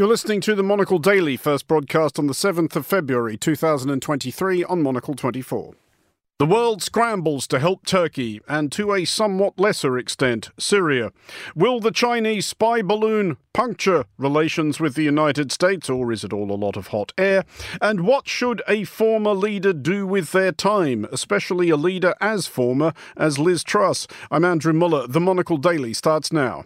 You're listening to the Monocle Daily, first broadcast on the 7th of February 2023 on Monocle 24. The world scrambles to help Turkey and, to a somewhat lesser extent, Syria. Will the Chinese spy balloon puncture relations with the United States, or is it all a lot of hot air? And what should a former leader do with their time, especially a leader as former as Liz Truss? I'm Andrew Muller. The Monocle Daily starts now.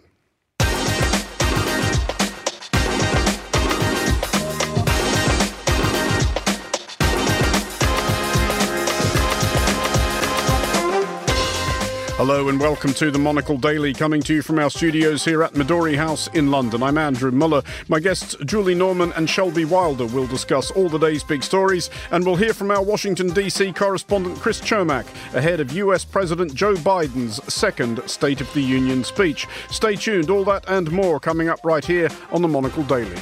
Hello and welcome to the Monocle Daily, coming to you from our studios here at Midori House in London. I'm Andrew Muller. My guests Julie Norman and Shelby Wilder will discuss all the day's big stories, and we'll hear from our Washington DC correspondent Chris Cermak ahead of US President Joe Biden's second State of the Union speech. Stay tuned, all that and more coming up right here on the Monocle Daily.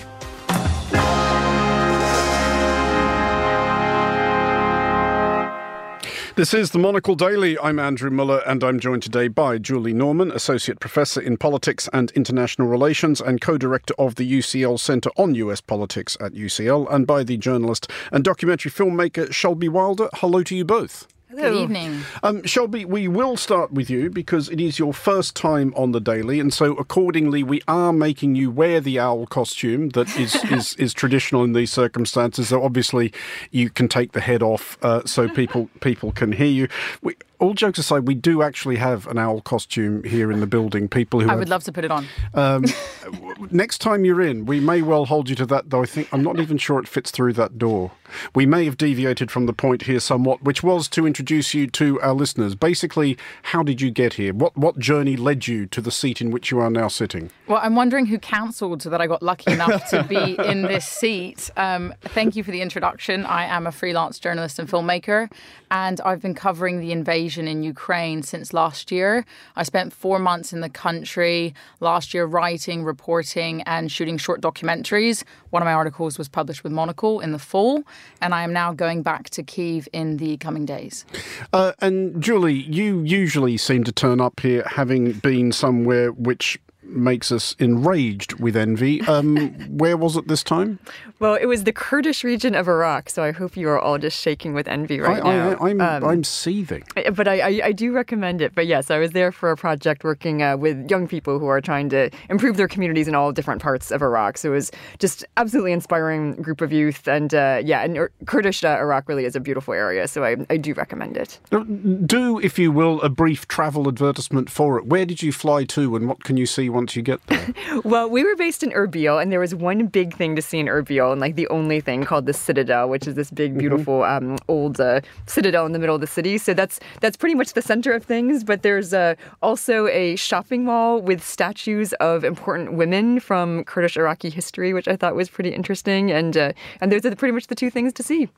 This is the Monocle Daily. I'm Andrew Muller, and I'm joined today by Julie Norman, Associate Professor in Politics and International Relations and co director of the UCL Centre on US Politics at UCL, and by the journalist and documentary filmmaker Shelby Wilder. Hello to you both. Good evening. Um, Shelby, we will start with you because it is your first time on the Daily, and so accordingly, we are making you wear the owl costume that is, is, is traditional in these circumstances. So obviously, you can take the head off uh, so people people can hear you. We, all jokes aside, we do actually have an owl costume here in the building. People who I have, would love to put it on. Um, next time you're in, we may well hold you to that. Though I think I'm not even sure it fits through that door. We may have deviated from the point here somewhat, which was to introduce you to our listeners. Basically, how did you get here? What what journey led you to the seat in which you are now sitting? Well, I'm wondering who counselled that I got lucky enough to be in this seat. Um, thank you for the introduction. I am a freelance journalist and filmmaker, and I've been covering the invasion in Ukraine since last year. I spent four months in the country last year writing, reporting, and shooting short documentaries. One of my articles was published with Monocle in the fall, and I am now going back to Kiev in the coming days. Uh, and Julie, you usually seem to turn up here having been somewhere which makes us enraged with envy. Um, where was it this time? Well, it was the Kurdish region of Iraq, so I hope you are all just shaking with envy right I, now. I, am I'm, um, I'm seething. But I, I, I, do recommend it. But yes, I was there for a project working uh, with young people who are trying to improve their communities in all different parts of Iraq. So it was just absolutely inspiring group of youth. And uh, yeah, and Kurdish uh, Iraq really is a beautiful area, so I, I do recommend it. Do, if you will, a brief travel advertisement for it. Where did you fly to and what can you see once you get there? well, we were based in Erbil, and there was one big thing to see in Erbil, and like the only thing called the Citadel, which is this big, mm-hmm. beautiful, mm-hmm. um, old uh, citadel in the middle of the city. So that's that's pretty much the center of things. But there's uh, also a shopping mall with statues of important women from Kurdish Iraqi history, which I thought was pretty interesting. And uh, and those are pretty much the two things to see.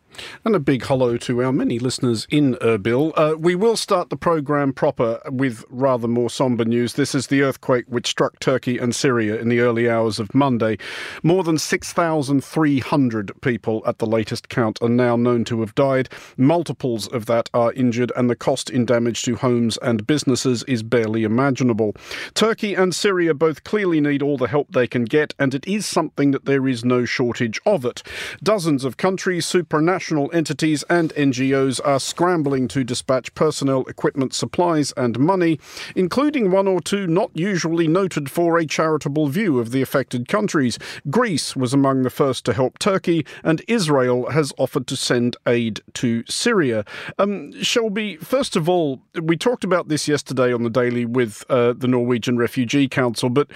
And a big hello to our many listeners in Erbil. Uh, we will start the program proper with rather more somber news. This is the earthquake which struck Turkey and Syria in the early hours of Monday. More than 6,300 people at the latest count are now known to have died. Multiples of that are injured, and the cost in damage to homes and businesses is barely imaginable. Turkey and Syria both clearly need all the help they can get, and it is something that there is no shortage of it. Dozens of countries, supranational entities and NGOs are scrambling to dispatch personnel, equipment, supplies, and money, including one or two not usually noted for a charitable view of the affected countries. Greece was among the first to help Turkey, and Israel has offered to send aid to Syria. Um, Shelby, first of all, we talked about this yesterday on the Daily with uh, the Norwegian Refugee Council, but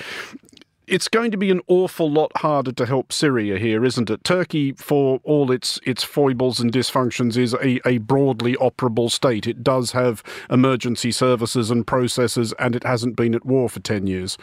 it's going to be an awful lot harder to help Syria here, isn't it? Turkey, for all its its foibles and dysfunctions, is a, a broadly operable state. It does have emergency services and processes, and it hasn't been at war for 10 years.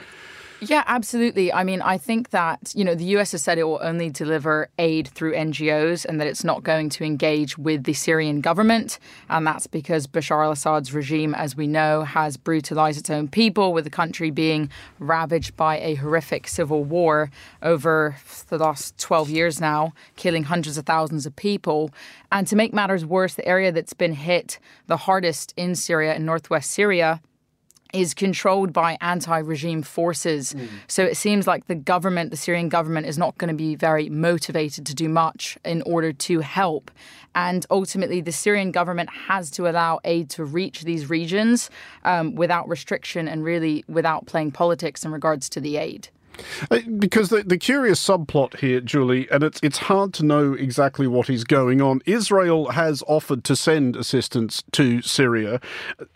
Yeah, absolutely. I mean, I think that, you know, the US has said it will only deliver aid through NGOs and that it's not going to engage with the Syrian government. And that's because Bashar al Assad's regime, as we know, has brutalized its own people, with the country being ravaged by a horrific civil war over the last 12 years now, killing hundreds of thousands of people. And to make matters worse, the area that's been hit the hardest in Syria, in northwest Syria, is controlled by anti regime forces. Mm. So it seems like the government, the Syrian government, is not going to be very motivated to do much in order to help. And ultimately, the Syrian government has to allow aid to reach these regions um, without restriction and really without playing politics in regards to the aid. Uh, because the, the curious subplot here, Julie, and it's it's hard to know exactly what is going on. Israel has offered to send assistance to Syria.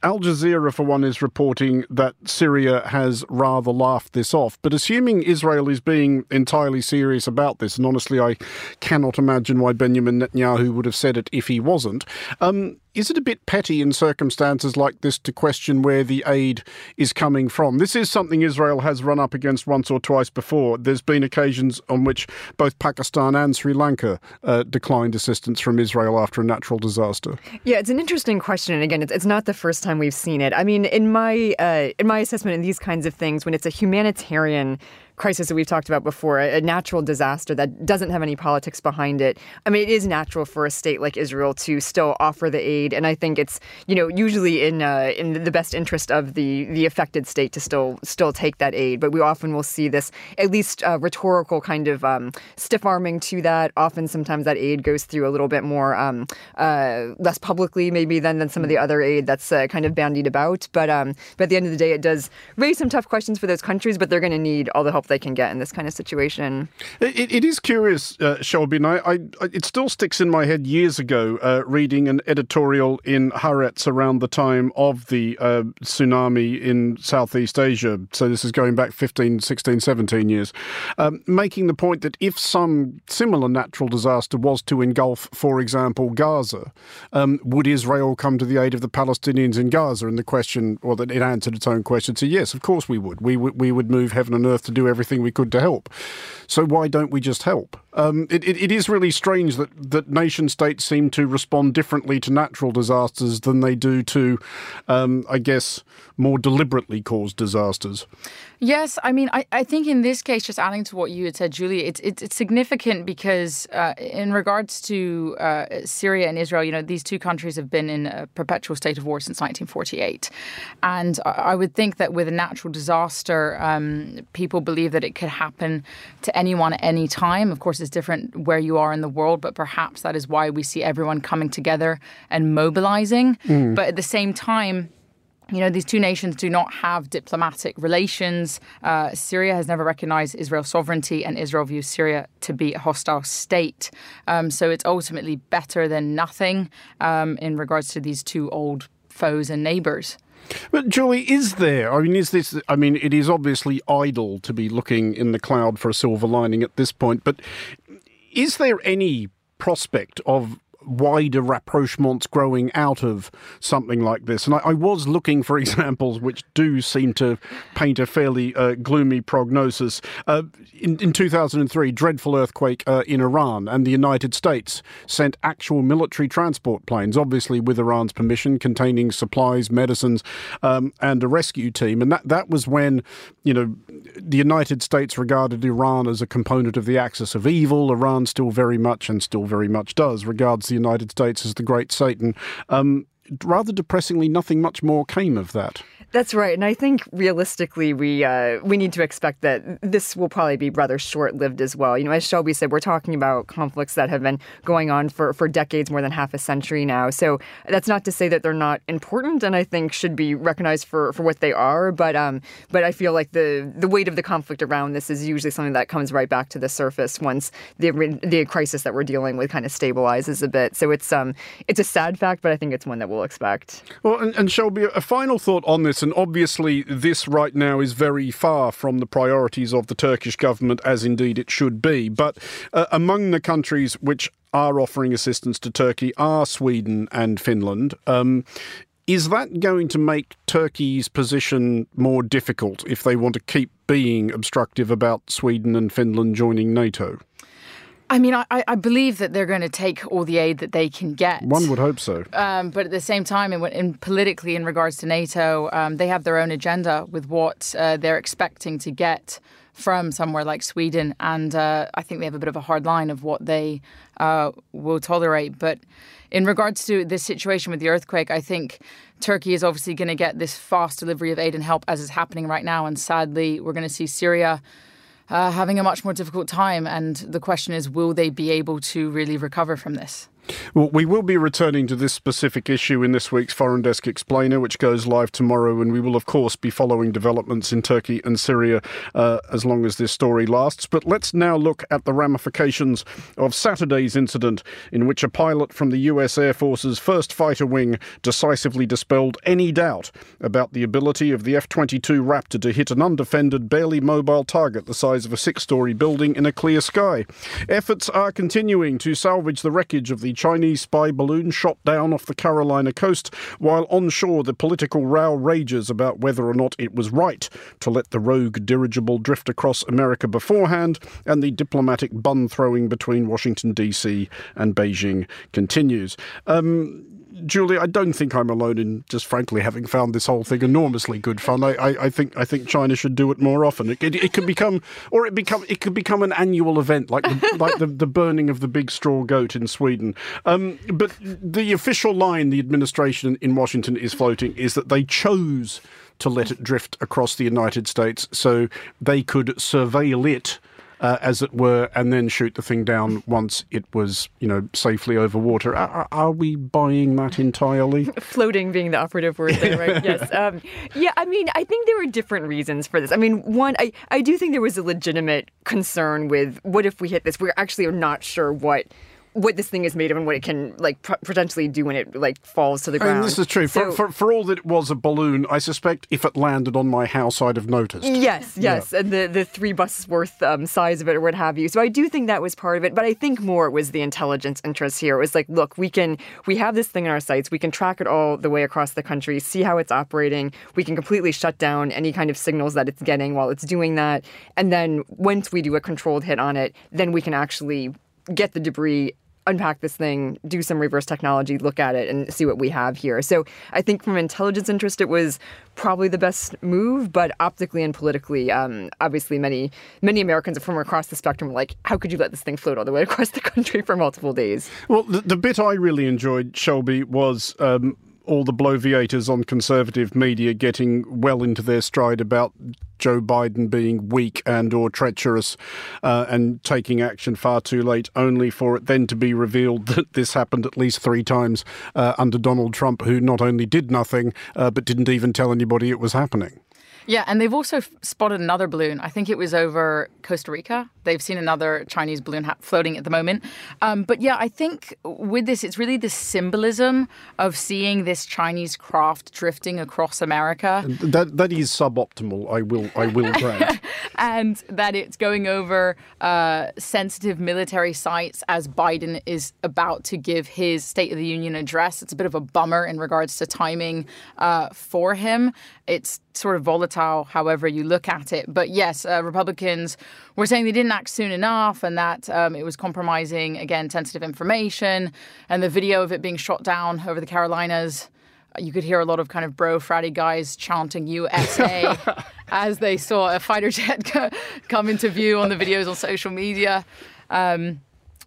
Al Jazeera, for one, is reporting that Syria has rather laughed this off. But assuming Israel is being entirely serious about this, and honestly, I cannot imagine why Benjamin Netanyahu would have said it if he wasn't. Um, is it a bit petty in circumstances like this to question where the aid is coming from? This is something Israel has run up against once or twice before. There's been occasions on which both Pakistan and Sri Lanka uh, declined assistance from Israel after a natural disaster. Yeah, it's an interesting question, and again, it's, it's not the first time we've seen it. I mean, in my uh, in my assessment in these kinds of things, when it's a humanitarian crisis that we've talked about before, a, natural disaster that doesn't have any politics behind it. I mean, it is natural for a state like Israel to still offer the aid, and I think it's you know usually in uh, in the best interest of the the affected state to still still take that aid. But we often will see this at least uh, rhetorical kind of um, stiff arming to that. Often, sometimes that aid goes through a little bit more um, uh, less publicly, maybe than than some of the other aid that's uh, kind of bandied about. But um, but at the end of the day, it does raise some tough questions for those countries. But they're going to need all the help they can get in this kind of situation. it, it is curious, uh, Shelby, and I, I, it still sticks in my head years ago uh, reading an editorial in Haaretz around the time of the uh, tsunami in Southeast Asia. So this is going back 15, 16, 17 years, um, making the point that if some similar natural disaster was to engulf, for example, Gaza, um, would Israel come to the aid of the Palestinians in Gaza? And the question, or that it answered its own question, so yes, of course we would. We, would. we would move heaven and earth to do everything we could could to help. So why don't we just help? Um, it, it, it is really strange that, that nation states seem to respond differently to natural disasters than they do to, um, I guess, more deliberately caused disasters. Yes, I mean, I, I think in this case, just adding to what you had said, Julie, it's it's, it's significant because uh, in regards to uh, Syria and Israel, you know, these two countries have been in a perpetual state of war since 1948, and I would think that with a natural disaster, um, people believe that it could happen to anyone at any time. Of course, it's different where you are in the world, but perhaps that is why we see everyone coming together and mobilizing. Mm. But at the same time you know, these two nations do not have diplomatic relations. Uh, Syria has never recognized Israel's sovereignty, and Israel views Syria to be a hostile state. Um, so it's ultimately better than nothing um, in regards to these two old foes and neighbors. But Julie, is there? I mean, is this? I mean, it is obviously idle to be looking in the cloud for a silver lining at this point. But is there any prospect of wider rapprochements growing out of something like this. And I, I, was looking for examples which do seem to paint a fairly uh, gloomy prognosis. Uh, in, in, 2003, dreadful earthquake uh, in Iran, and the United States sent actual military transport planes, obviously with Iran's permission, containing supplies, medicines, um, and a rescue team. And that, that was when, you know, the United States regarded Iran as a component of the axis of evil. Iran still very much, and still very much does, regards the United States as the great Satan. Um, rather depressingly, nothing much more came of that. That's right, and I think realistically, we uh, we need to expect that this will probably be rather short lived as well. You know, as Shelby said, we're talking about conflicts that have been going on for for decades, more than half a century now. So that's not to say that they're not important, and I think should be recognized for for what they are. But um, but I feel like the the weight of the conflict around this is usually something that comes right back to the surface once the the crisis that we're dealing with kind of stabilizes a bit. So it's um it's a sad fact, but I think it's one that we'll expect. Well, and, and Shelby, a final thought on this and obviously, this right now is very far from the priorities of the Turkish government, as indeed it should be. But uh, among the countries which are offering assistance to Turkey are Sweden and Finland. Um, is that going to make Turkey's position more difficult if they want to keep being obstructive about Sweden and Finland joining NATO? I mean, I, I believe that they're going to take all the aid that they can get. One would hope so. Um, but at the same time, in, in politically, in regards to NATO, um, they have their own agenda with what uh, they're expecting to get from somewhere like Sweden, and uh, I think they have a bit of a hard line of what they uh, will tolerate. But in regards to this situation with the earthquake, I think Turkey is obviously going to get this fast delivery of aid and help as is happening right now, and sadly, we're going to see Syria. Uh, having a much more difficult time, and the question is, will they be able to really recover from this? Well, we will be returning to this specific issue in this week's Foreign Desk Explainer, which goes live tomorrow, and we will, of course, be following developments in Turkey and Syria uh, as long as this story lasts. But let's now look at the ramifications of Saturday's incident, in which a pilot from the US Air Force's first fighter wing decisively dispelled any doubt about the ability of the F 22 Raptor to hit an undefended, barely mobile target the size of a six story building in a clear sky. Efforts are continuing to salvage the wreckage of the Chinese spy balloon shot down off the Carolina coast, while onshore the political row rages about whether or not it was right to let the rogue dirigible drift across America beforehand, and the diplomatic bun throwing between Washington, D.C. and Beijing continues. Um, Julie, I don't think I'm alone in just frankly having found this whole thing enormously good fun. I, I, I think I think China should do it more often. It, it, it, could become, or it become, it could become an annual event like the, like the, the burning of the big straw goat in Sweden. Um, but the official line the administration in Washington is floating is that they chose to let it drift across the United States so they could surveil it uh, as it were, and then shoot the thing down once it was, you know, safely over water. Are, are we buying that entirely? Floating being the operative word there, right? yes. Um, yeah, I mean, I think there were different reasons for this. I mean, one, I, I do think there was a legitimate concern with what if we hit this? We actually are actually not sure what what this thing is made of and what it can like potentially do when it like falls to the ground. And this is true. So, for, for, for all that it was a balloon, I suspect if it landed on my house, I'd have noticed. Yes, yes, yeah. and the the three buses worth um, size of it or what have you. So I do think that was part of it, but I think more it was the intelligence interest here. It was like, look, we can we have this thing in our sights. We can track it all the way across the country, see how it's operating. We can completely shut down any kind of signals that it's getting while it's doing that, and then once we do a controlled hit on it, then we can actually get the debris unpack this thing, do some reverse technology, look at it, and see what we have here. So I think from intelligence interest, it was probably the best move, but optically and politically, um, obviously many many Americans from across the spectrum were like, how could you let this thing float all the way across the country for multiple days? Well, the, the bit I really enjoyed, Shelby, was. Um, all the bloviators on conservative media getting well into their stride about Joe Biden being weak and or treacherous uh, and taking action far too late, only for it then to be revealed that this happened at least three times uh, under Donald Trump, who not only did nothing uh, but didn't even tell anybody it was happening. Yeah, and they've also spotted another balloon. I think it was over Costa Rica. They've seen another Chinese balloon floating at the moment. Um, but yeah, I think with this, it's really the symbolism of seeing this Chinese craft drifting across America. That that is suboptimal. I will I will grant. And that it's going over uh, sensitive military sites as Biden is about to give his State of the Union address. It's a bit of a bummer in regards to timing uh, for him. It's sort of volatile, however you look at it. But yes, uh, Republicans were saying they didn't act soon enough and that um, it was compromising, again, sensitive information. And the video of it being shot down over the Carolinas, you could hear a lot of kind of bro fratty guys chanting USA as they saw a fighter jet come into view on the videos on social media. Um,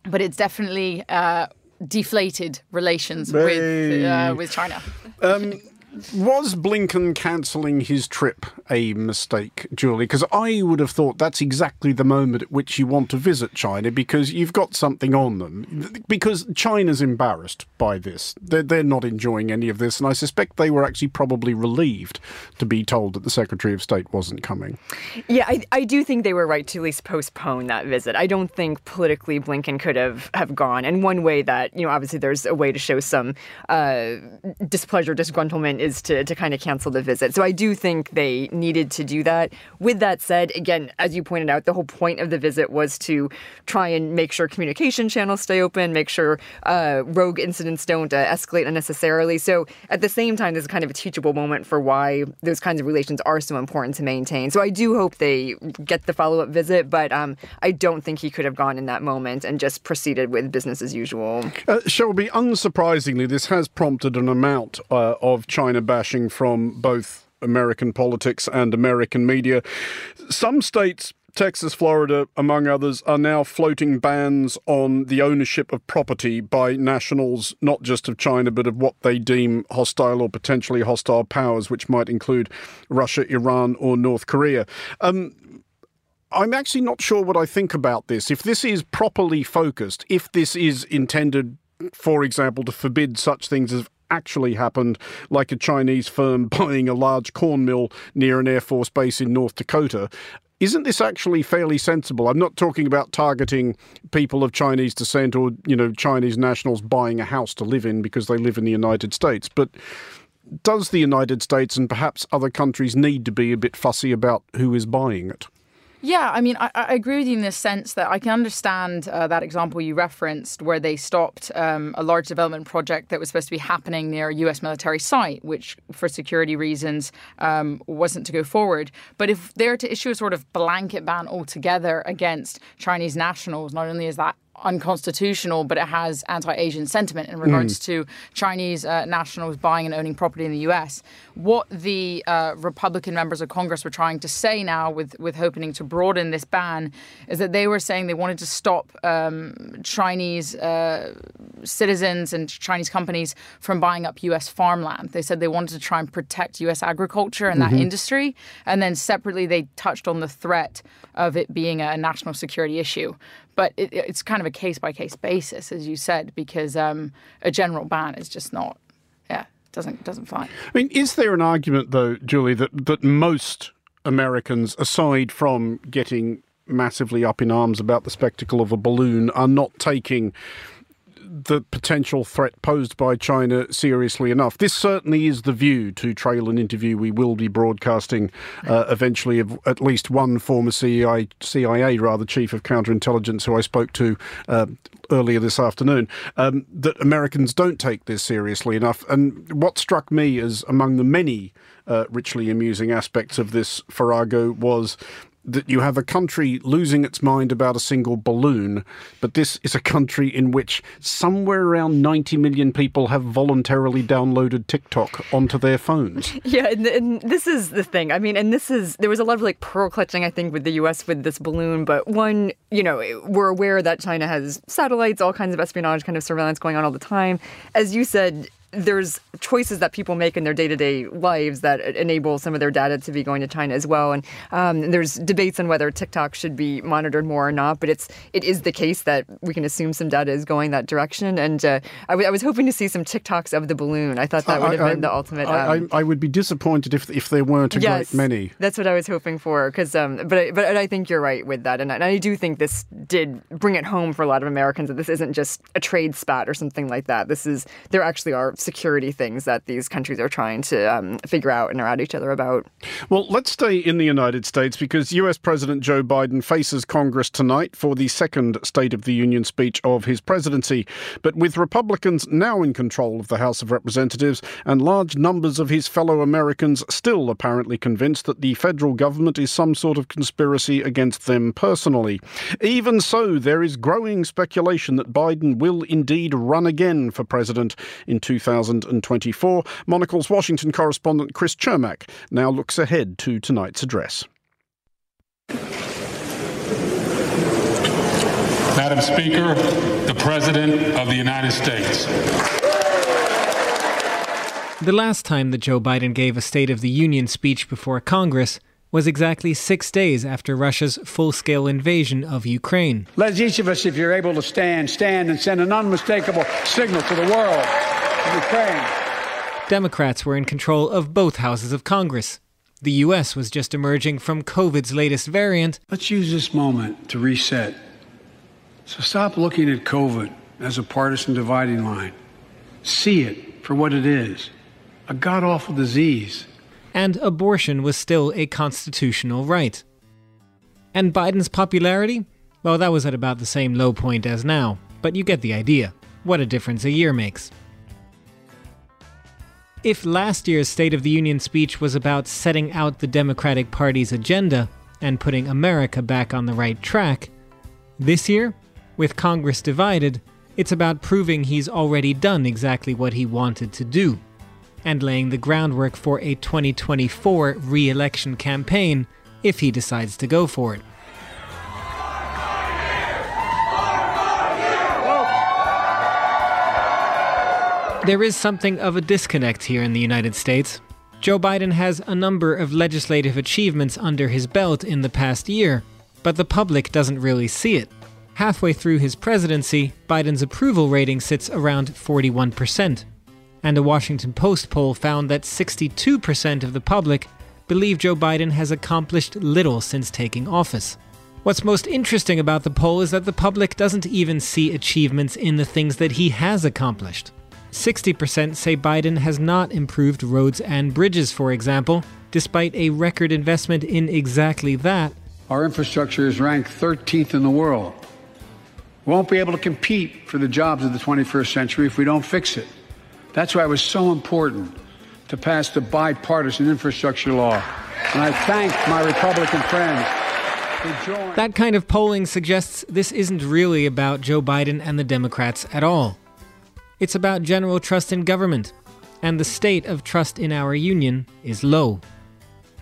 but it's definitely uh, deflated relations with uh, with China. Um, was Blinken cancelling his trip a mistake, Julie? Because I would have thought that's exactly the moment at which you want to visit China because you've got something on them. Because China's embarrassed by this. They're, they're not enjoying any of this, and I suspect they were actually probably relieved to be told that the Secretary of State wasn't coming. Yeah, I, I do think they were right to at least postpone that visit. I don't think politically Blinken could have, have gone. And one way that, you know, obviously there's a way to show some uh, displeasure, disgruntlement is to, to kind of cancel the visit. So I do think they needed to do that. With that said, again, as you pointed out, the whole point of the visit was to try and make sure communication channels stay open, make sure uh, rogue incidents don't uh, escalate unnecessarily. So at the same time, this is kind of a teachable moment for why those kinds of relations are so important to maintain. So I do hope they get the follow up visit, but um, I don't think he could have gone in that moment and just proceeded with business as usual. Uh, Shelby, unsurprisingly, this has prompted an amount uh, of China bashing from both American politics and American media. Some states Texas, Florida, among others, are now floating bans on the ownership of property by nationals, not just of China, but of what they deem hostile or potentially hostile powers, which might include Russia, Iran, or North Korea. Um, I'm actually not sure what I think about this. If this is properly focused, if this is intended, for example, to forbid such things as actually happened, like a Chinese firm buying a large corn mill near an Air Force base in North Dakota, isn't this actually fairly sensible? I'm not talking about targeting people of Chinese descent or, you know, Chinese nationals buying a house to live in because they live in the United States, but does the United States and perhaps other countries need to be a bit fussy about who is buying it? Yeah, I mean, I, I, agree with you in the sense that I can understand uh, that example you referenced where they stopped um, a large development project that was supposed to be happening near a US military site, which for security reasons um, wasn't to go forward. But if they're to issue a sort of blanket ban altogether against Chinese nationals, not only is that unconstitutional, but it has anti-Asian sentiment in regards mm. to Chinese uh, nationals buying and owning property in the U.S. What the uh, Republican members of Congress were trying to say now, with with hoping to broaden this ban, is that they were saying they wanted to stop um, Chinese uh, citizens and Chinese companies from buying up U.S. farmland. They said they wanted to try and protect U.S. agriculture and mm-hmm. that industry, and then separately they touched on the threat of it being a national security issue but it, it's kind of a case by case basis, as you said, because um, a general ban is just not, yeah, doesn't doesn't fly. I mean, is there an argument though, Julie, that that most Americans, aside from getting massively up in arms about the spectacle of a balloon, are not taking the potential threat posed by China seriously enough. This certainly is the view to trail an interview we will be broadcasting uh, eventually of at least one former CIA, CIA rather chief of counterintelligence who I spoke to uh, earlier this afternoon. Um, that Americans don't take this seriously enough. And what struck me as among the many uh, richly amusing aspects of this farrago was that you have a country losing its mind about a single balloon, but this is a country in which somewhere around 90 million people have voluntarily downloaded TikTok onto their phones. Yeah, and, and, this is the thing. I mean, and this is, there was a lot of like pearl clutching, I think, with the US with this balloon, but one, you know, we're aware that China has satellites, all kinds of espionage kind of surveillance going on all the time. As you said, there's choices that people make in their day-to-day lives that enable some of their data to be going to China as well. And um, there's debates on whether TikTok should be monitored more or not. But it's it is the case that we can assume some data is going that direction. And uh, I, w- I was hoping to see some TikToks of the balloon. I thought that would have I, been the ultimate. Um, I, I, would be disappointed if if there weren't a yes, great many. That's what I was hoping for. Because um, but but I think you're right with that, and I, and I do think this did bring it home for a lot of Americans that this isn't just a trade spat or something like that. This is there actually are security things that these countries are trying to um, figure out and are at each other about. Well, let's stay in the United States because US President Joe Biden faces Congress tonight for the second State of the Union speech of his presidency. But with Republicans now in control of the House of Representatives and large numbers of his fellow Americans still apparently convinced that the federal government is some sort of conspiracy against them personally. Even so, there is growing speculation that Biden will indeed run again for president in 2000. 2024. Monocle's Washington correspondent Chris Cermak now looks ahead to tonight's address. Madam Speaker, the President of the United States. The last time that Joe Biden gave a State of the Union speech before Congress was exactly six days after Russia's full scale invasion of Ukraine. Let each of us, if you're able to stand, stand and send an unmistakable signal to the world. Ukraine. Democrats were in control of both houses of Congress. The U.S. was just emerging from COVID's latest variant. Let's use this moment to reset. So stop looking at COVID as a partisan dividing line. See it for what it is a god awful disease. And abortion was still a constitutional right. And Biden's popularity? Well, that was at about the same low point as now, but you get the idea. What a difference a year makes. If last year's State of the Union speech was about setting out the Democratic Party's agenda and putting America back on the right track, this year, with Congress divided, it's about proving he's already done exactly what he wanted to do and laying the groundwork for a 2024 re election campaign if he decides to go for it. There is something of a disconnect here in the United States. Joe Biden has a number of legislative achievements under his belt in the past year, but the public doesn't really see it. Halfway through his presidency, Biden's approval rating sits around 41%. And a Washington Post poll found that 62% of the public believe Joe Biden has accomplished little since taking office. What's most interesting about the poll is that the public doesn't even see achievements in the things that he has accomplished. 60% say Biden has not improved roads and bridges, for example, despite a record investment in exactly that. Our infrastructure is ranked 13th in the world. We won't be able to compete for the jobs of the 21st century if we don't fix it. That's why it was so important to pass the bipartisan infrastructure law. And I thank my Republican friends. That kind of polling suggests this isn't really about Joe Biden and the Democrats at all. It's about general trust in government, and the state of trust in our union is low.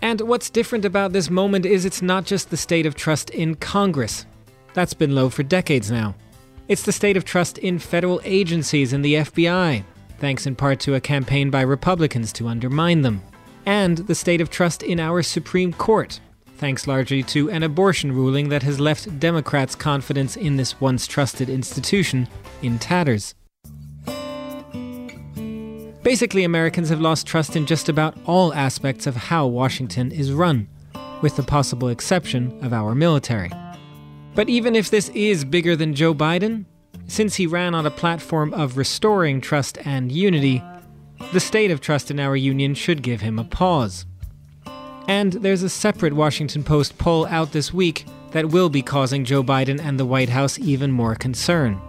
And what's different about this moment is it's not just the state of trust in Congress. That's been low for decades now. It's the state of trust in federal agencies and the FBI, thanks in part to a campaign by Republicans to undermine them. And the state of trust in our Supreme Court, thanks largely to an abortion ruling that has left Democrats' confidence in this once trusted institution in tatters. Basically, Americans have lost trust in just about all aspects of how Washington is run, with the possible exception of our military. But even if this is bigger than Joe Biden, since he ran on a platform of restoring trust and unity, the state of trust in our union should give him a pause. And there's a separate Washington Post poll out this week that will be causing Joe Biden and the White House even more concern.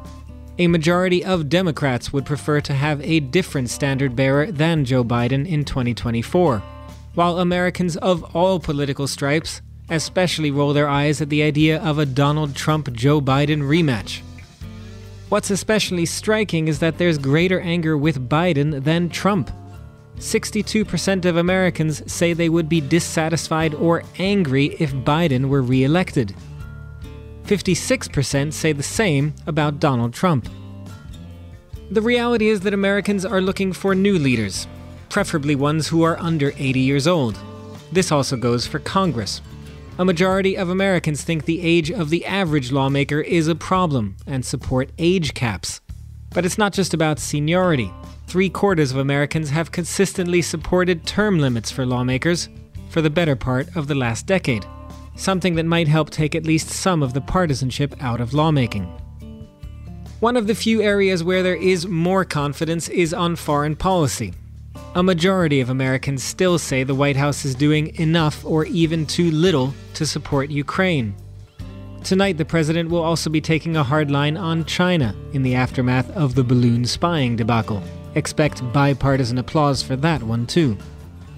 A majority of Democrats would prefer to have a different standard bearer than Joe Biden in 2024, while Americans of all political stripes especially roll their eyes at the idea of a Donald Trump Joe Biden rematch. What's especially striking is that there's greater anger with Biden than Trump. 62% of Americans say they would be dissatisfied or angry if Biden were re elected. 56% say the same about Donald Trump. The reality is that Americans are looking for new leaders, preferably ones who are under 80 years old. This also goes for Congress. A majority of Americans think the age of the average lawmaker is a problem and support age caps. But it's not just about seniority. Three quarters of Americans have consistently supported term limits for lawmakers for the better part of the last decade, something that might help take at least some of the partisanship out of lawmaking. One of the few areas where there is more confidence is on foreign policy. A majority of Americans still say the White House is doing enough or even too little to support Ukraine. Tonight, the president will also be taking a hard line on China in the aftermath of the balloon spying debacle. Expect bipartisan applause for that one, too.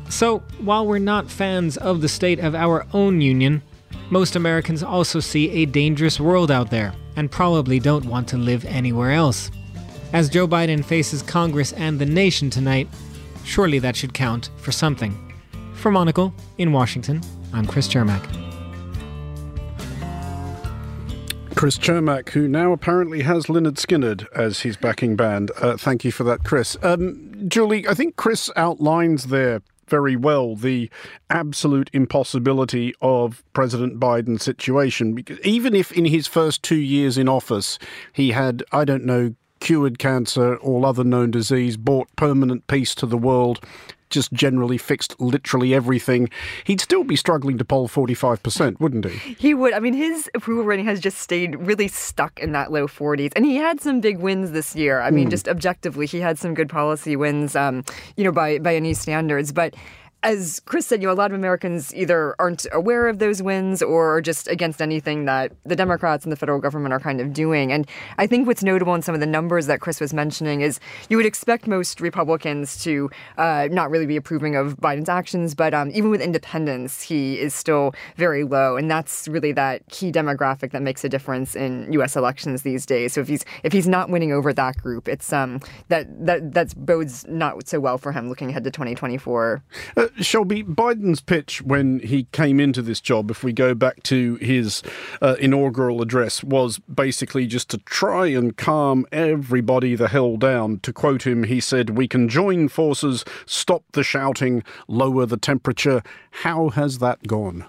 So, while we're not fans of the state of our own union, most Americans also see a dangerous world out there and probably don't want to live anywhere else. As Joe Biden faces Congress and the nation tonight, Surely that should count for something. For Monocle, in Washington, I'm Chris Cermak. Chris Cermak, who now apparently has Lynyrd Skynyrd as his backing band. Uh, thank you for that, Chris. Um, Julie, I think Chris outlines there very well the absolute impossibility of President Biden's situation. Because even if in his first two years in office he had, I don't know, cured cancer, all other known disease, brought permanent peace to the world, just generally fixed literally everything, he'd still be struggling to poll 45%, wouldn't he? He would. I mean, his approval rating has just stayed really stuck in that low 40s. And he had some big wins this year. I mean, mm. just objectively, he had some good policy wins, um, you know, by, by any standards. But as Chris said, you know, a lot of Americans either aren't aware of those wins or are just against anything that the Democrats and the federal government are kind of doing. And I think what's notable in some of the numbers that Chris was mentioning is you would expect most Republicans to uh, not really be approving of Biden's actions, but um, even with independents, he is still very low, and that's really that key demographic that makes a difference in U.S. elections these days. So if he's if he's not winning over that group, it's um that that that bodes not so well for him looking ahead to 2024. Uh, Shelby, Biden's pitch when he came into this job, if we go back to his uh, inaugural address, was basically just to try and calm everybody the hell down. To quote him, he said, We can join forces, stop the shouting, lower the temperature. How has that gone?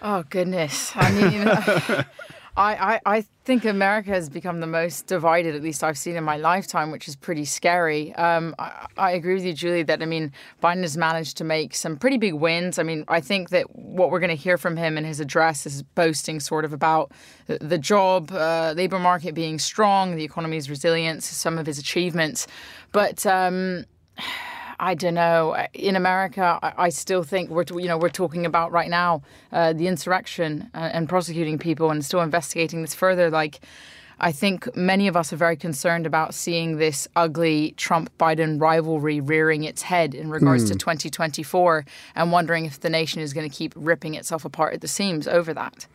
Oh, goodness. I mean. I, I, I, think America has become the most divided, at least I've seen in my lifetime, which is pretty scary. Um, I, I, agree with you, Julie, that I mean, Biden has managed to make some pretty big wins. I mean, I think that what we're going to hear from him in his address is boasting sort of about the, job, uh, labor market being strong, the economy's resilience, some of his achievements. But. Um, I don't know. In America, I, still think we're you know we're talking about right now uh, the insurrection uh, and prosecuting people and still investigating this further. Like I think many of us are very concerned about seeing this ugly Trump Biden rivalry rearing its head in regards mm. to hmm. 2024 and wondering if the nation is going to keep ripping itself apart at the seams over that.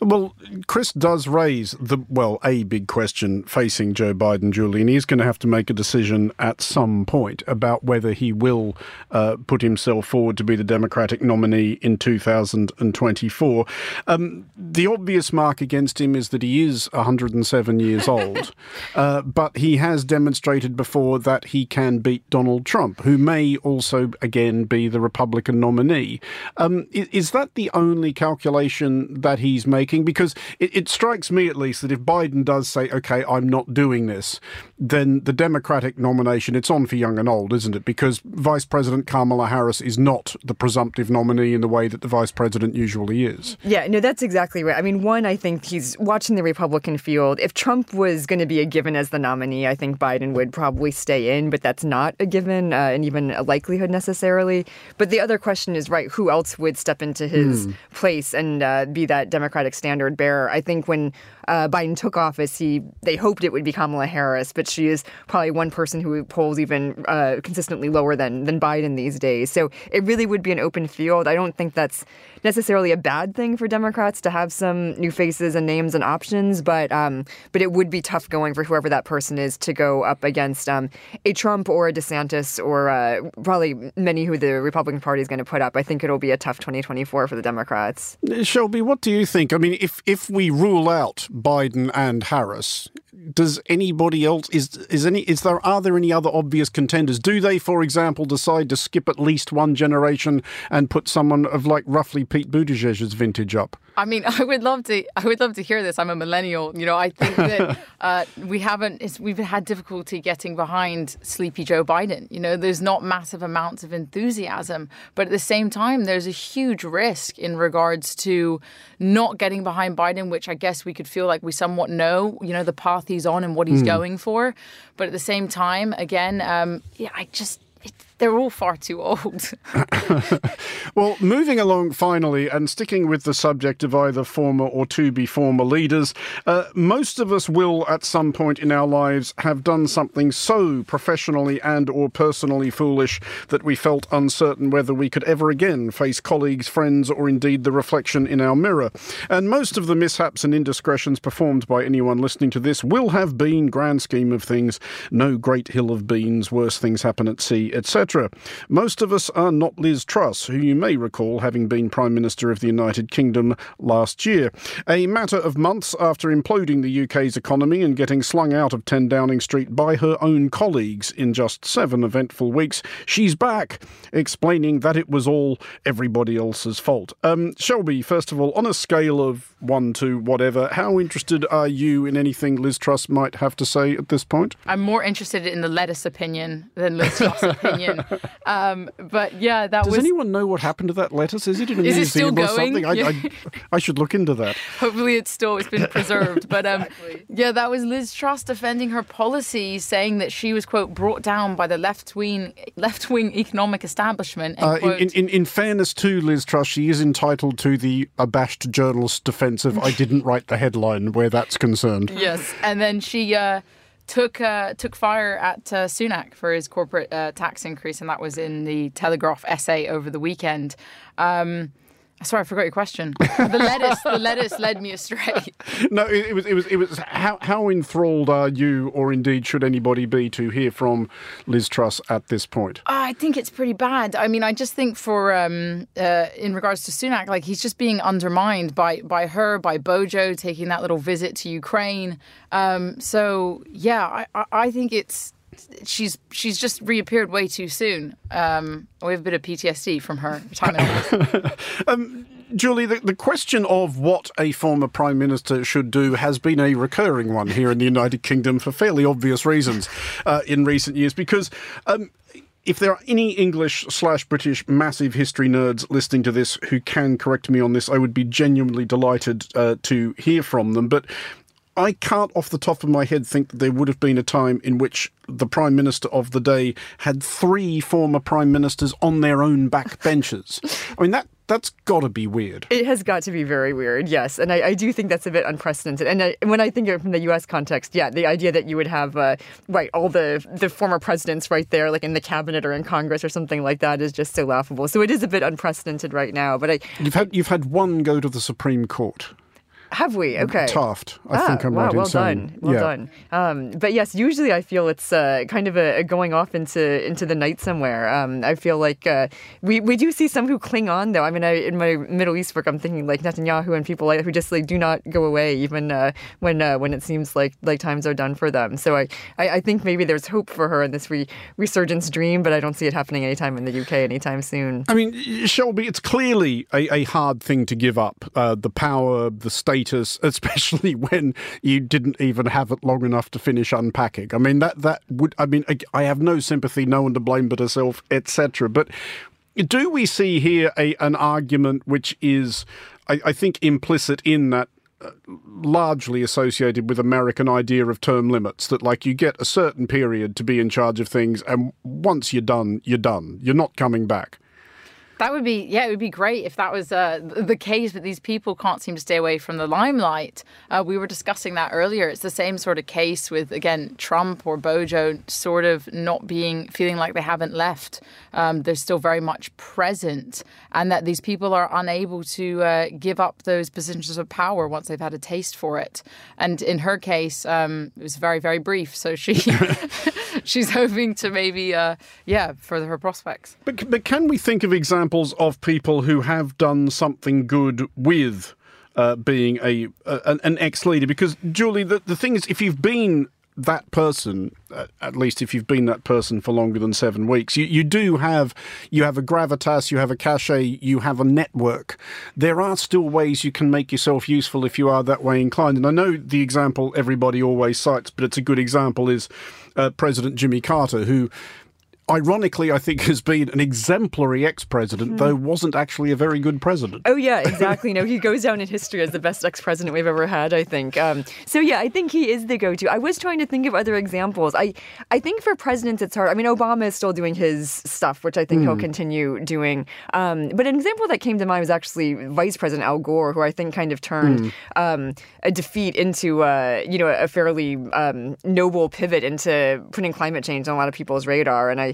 Well, Chris does raise the, well, a big question facing Joe Biden, Julie, and he's going to have to make a decision at some point about whether he will uh, put himself forward to be the Democratic nominee in 2024. Um, the obvious mark against him is that he is 107 years old, uh, but he has demonstrated before that he can beat Donald Trump, who may also again be the Republican nominee. Um, is, is, that the only calculation that he's making? Because it, it strikes me, at least, that if Biden does say, "Okay, I'm not doing this," then the Democratic nomination it's on for young and old, isn't it? Because Vice President Kamala Harris is not the presumptive nominee in the way that the Vice President usually is. Yeah, no, that's exactly right. I mean, one, I think he's watching the Republican field. If Trump was going to be a given as the nominee, I think Biden would probably stay in, but that's not a given uh, and even a likelihood necessarily. But the other question is, right, who else would step into his mm. place and uh, be that Democratic standard bearer? I think when uh, Biden took office, he they hoped it would be Kamala Harris, but she is probably one person who polls even uh, consistently lower than than Biden these days. So it really would be an open field. I don't think that's necessarily a bad thing for Democrats to have some new faces and names and options, but um, but it would be tough going for whoever that person is to go up against um, a Trump or a DeSantis or uh, probably many who the Republican Party is going to put up. I think it'll be a tough 2024 for the Democrats. Shelby, what do you think? I mean, if if we rule out Biden and Harris, does anybody else is is any is there are there any other obvious contenders? Do they, for example, decide to skip at least one generation and put someone of like roughly Pete Buttigieg's vintage up? I mean, I would love to. I would love to hear this. I'm a millennial. You know, I think that uh, we haven't. we've had difficulty getting behind Sleepy Joe Biden. You know, there's not massive amounts of enthusiasm, but at the same time, there's a huge risk in regards to not getting behind Biden, which I guess we could feel like we somewhat know. You know, the path he's on and what he's mm. going for, but at the same time, again, um, yeah, I just they're all far too old. well, moving along finally and sticking with the subject of either former or to be former leaders, uh, most of us will at some point in our lives have done something so professionally and or personally foolish that we felt uncertain whether we could ever again face colleagues, friends, or indeed the reflection in our mirror. And most of the mishaps and indiscretions performed by anyone listening to this will have been, grand scheme of things, no great hill of beans, worse things happen at sea, etc. Most of us are not Liz Truss, who you may recall having been Prime Minister of the United Kingdom last year. A matter of months after imploding the UK's economy and getting slung out of 10 Downing Street by her own colleagues in just seven eventful weeks, she's back, explaining that it was all everybody else's fault. Um, Shelby, first of all, on a scale of one to whatever, how interested are you in anything Liz Truss might have to say at this point? I'm more interested in the lettuce opinion than Liz Truss opinion. Um, but yeah, that Does was. Does anyone know what happened to that lettuce? Is it in a Is museum or something? I, yeah. I, I, should look into that. Hopefully, it's still it's been preserved. But um, exactly. yeah, that was Liz Truss defending her policy, saying that she was quote brought down by the left wing left wing economic establishment. Uh, in, in, in fairness to Liz Truss, she is entitled to the abashed journalist's defence of "I didn't write the headline" where that's concerned. Yes, and then she. Uh, took uh, took fire at uh, Sunak for his corporate uh, tax increase, and that was in the Telegraph essay over the weekend. Um, Sorry, I forgot your question. The lettuce, the lettuce led me astray. No, it, it was it was it was how how enthralled are you, or indeed should anybody be, to hear from Liz Truss at this point? I think it's pretty bad. I mean, I just think for um, uh, in regards to Sunak, like he's just being undermined by by her, by Bojo taking that little visit to Ukraine. Um, so yeah, I, I, I think it's she's she's just reappeared way too soon. Um, we have a bit of PTSD from her time office. Julie, the, the question of what a former prime minister should do has been a recurring one here in the United Kingdom for fairly obvious reasons uh, in recent years. Because um, if there are any English slash British massive history nerds listening to this who can correct me on this, I would be genuinely delighted uh, to hear from them. But I can't, off the top of my head, think that there would have been a time in which the Prime Minister of the day had three former Prime Ministers on their own back benches. I mean, that that's got to be weird. It has got to be very weird, yes. And I, I do think that's a bit unprecedented. And I, when I think of it from the U.S. context, yeah, the idea that you would have, uh, right, all the, the former presidents right there, like in the cabinet or in Congress or something like that, is just so laughable. So it is a bit unprecedented right now. But I, You've had you've had one go to the Supreme Court. Have we? Okay. Taft, I ah, think I'm wow, right in well saying. done, well yeah. done. Um, but yes, usually I feel it's uh, kind of a, a going off into into the night somewhere. Um, I feel like uh, we we do see some who cling on though. I mean, I, in my Middle East work, I'm thinking like Netanyahu and people like who just like do not go away even uh, when uh, when it seems like like times are done for them. So I, I, I think maybe there's hope for her in this re- resurgence dream, but I don't see it happening anytime in the UK anytime soon. I mean, Shelby, it's clearly a, a hard thing to give up uh, the power, the status, especially when you didn't even have it long enough to finish unpacking. I mean, that that would. I mean, I, have no sympathy, no one to blame but herself, etc. But do we see here a an argument which is, I, I think, implicit in that? uh, largely associated with American idea of term limits that like you get a certain period to be in charge of things and once you're done you're done you're not coming back That would be, yeah, it would be great if that was uh, the case, but these people can't seem to stay away from the limelight. Uh, we were discussing that earlier. It's the same sort of case with, again, Trump or Bojo sort of not being, feeling like they haven't left. Um, they're still very much present, and that these people are unable to uh, give up those positions of power once they've had a taste for it. And in her case, um, it was very, very brief. So she. She's hoping to maybe, uh, yeah, further her prospects. But, but can we think of examples of people who have done something good with uh, being a, a an ex leader? Because Julie, the, the thing is, if you've been that person, uh, at least if you've been that person for longer than seven weeks, you, you do have you have a gravitas, you have a cachet, you have a network. There are still ways you can make yourself useful if you are that way inclined. And I know the example everybody always cites, but it's a good example is uh, President Jimmy Carter, who ironically, I think, has been an exemplary ex president, though wasn't actually a very good president. Oh yeah, exactly. no, he goes down in history as the best ex-president we've ever had. I think. Um, so yeah, I think he is the go-to. I was trying to think of other examples. I, I think for presidents it's hard. I mean, Obama is still doing his stuff, which I think he'll continue doing. Um, but an example that came to mind was actually Vice President Al Gore, who I think kind of turned um, a defeat into uh, you know a fairly um, noble pivot into putting climate change on a lot of people's radar. And I,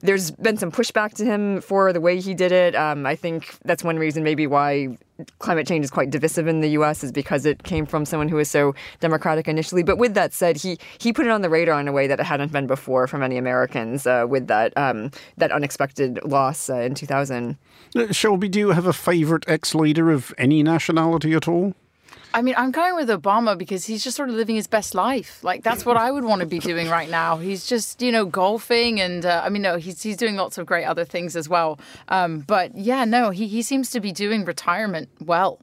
there's been some pushback to him for the way he did it. Um, I think that's one reason maybe why climate change is quite divisive in the U.S. is because it came from someone who was so democratic initially. But with that said, he he put it on the radar in a way that it hadn't been before for many Americans uh, with that um, that unexpected loss uh, in 2000. Uh, Shelby, do you have a favourite ex leader of any nationality at all? I mean, I'm going with Obama because he's just sort of living his best life. Like that's what I would want to be doing right now. He's just, you know, golfing, and uh, I mean, no, he's he's doing lots of great other things as well. Um, but yeah, no, he he seems to be doing retirement well.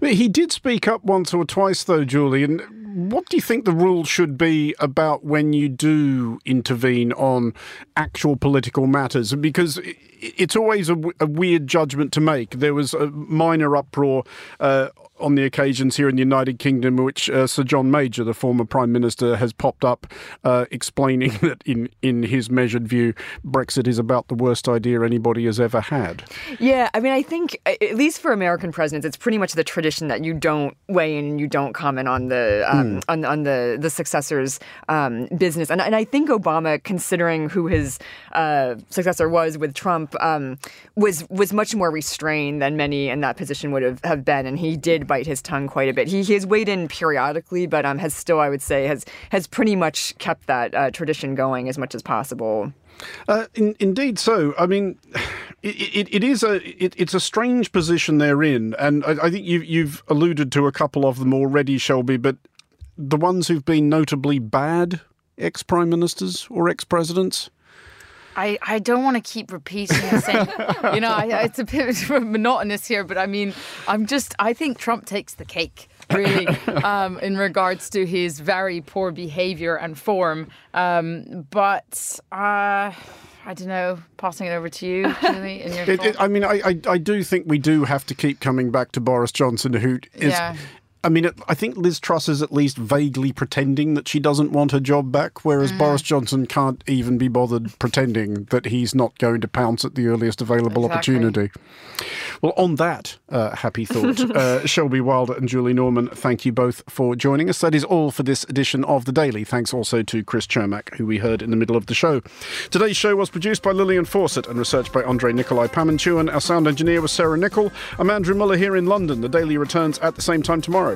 He did speak up once or twice, though, Julie. And what do you think the rules should be about when you do intervene on actual political matters? Because it's always a, w- a weird judgment to make. There was a minor uproar. Uh, on the occasions here in the United Kingdom, which uh, Sir John Major, the former Prime Minister, has popped up uh, explaining that, in, in his measured view, Brexit is about the worst idea anybody has ever had. Yeah, I mean, I think, at least for American presidents, it's pretty much the tradition that you don't weigh in, you don't comment on the um, mm. on, on the, the successor's um, business. And, and I think Obama, considering who his uh, successor was with Trump, um, was, was much more restrained than many in that position would have, have been. And he did bite his tongue quite a bit. He, he has weighed in periodically, but um, has still, I would say, has has pretty much kept that uh, tradition going as much as possible. Uh, in, indeed, so. I mean, it, it, it is a it, it's a strange position they're in, and I, I think you've you've alluded to a couple of them already, Shelby. But the ones who've been notably bad ex prime ministers or ex presidents. I, I don't want to keep repeating the same. you know, I, it's a bit monotonous here, but I mean, I'm just, I think Trump takes the cake, really, um, in regards to his very poor behavior and form. Um, but, uh, I don't know, passing it over to you, Julie, in your it, it, I mean, I, I, I, do think we do have to keep coming back to Boris Johnson, who is yeah. I mean, I think Liz Truss is at least vaguely pretending that she doesn't want her job back, whereas mm. Boris Johnson can't even be bothered pretending that he's not going to pounce at the earliest available exactly. opportunity. Well, on that uh, happy thought, uh, Shelby Wilder and Julie Norman, thank you both for joining us. That is all for this edition of The Daily. Thanks also to Chris Cermak, who we heard in the middle of the show. Today's show was produced by Lillian Fawcett and researched by Andre Nikolai Pamantuan. Our sound engineer was Sarah Nichol. I'm Andrew Mueller here in London. The Daily returns at the same time tomorrow.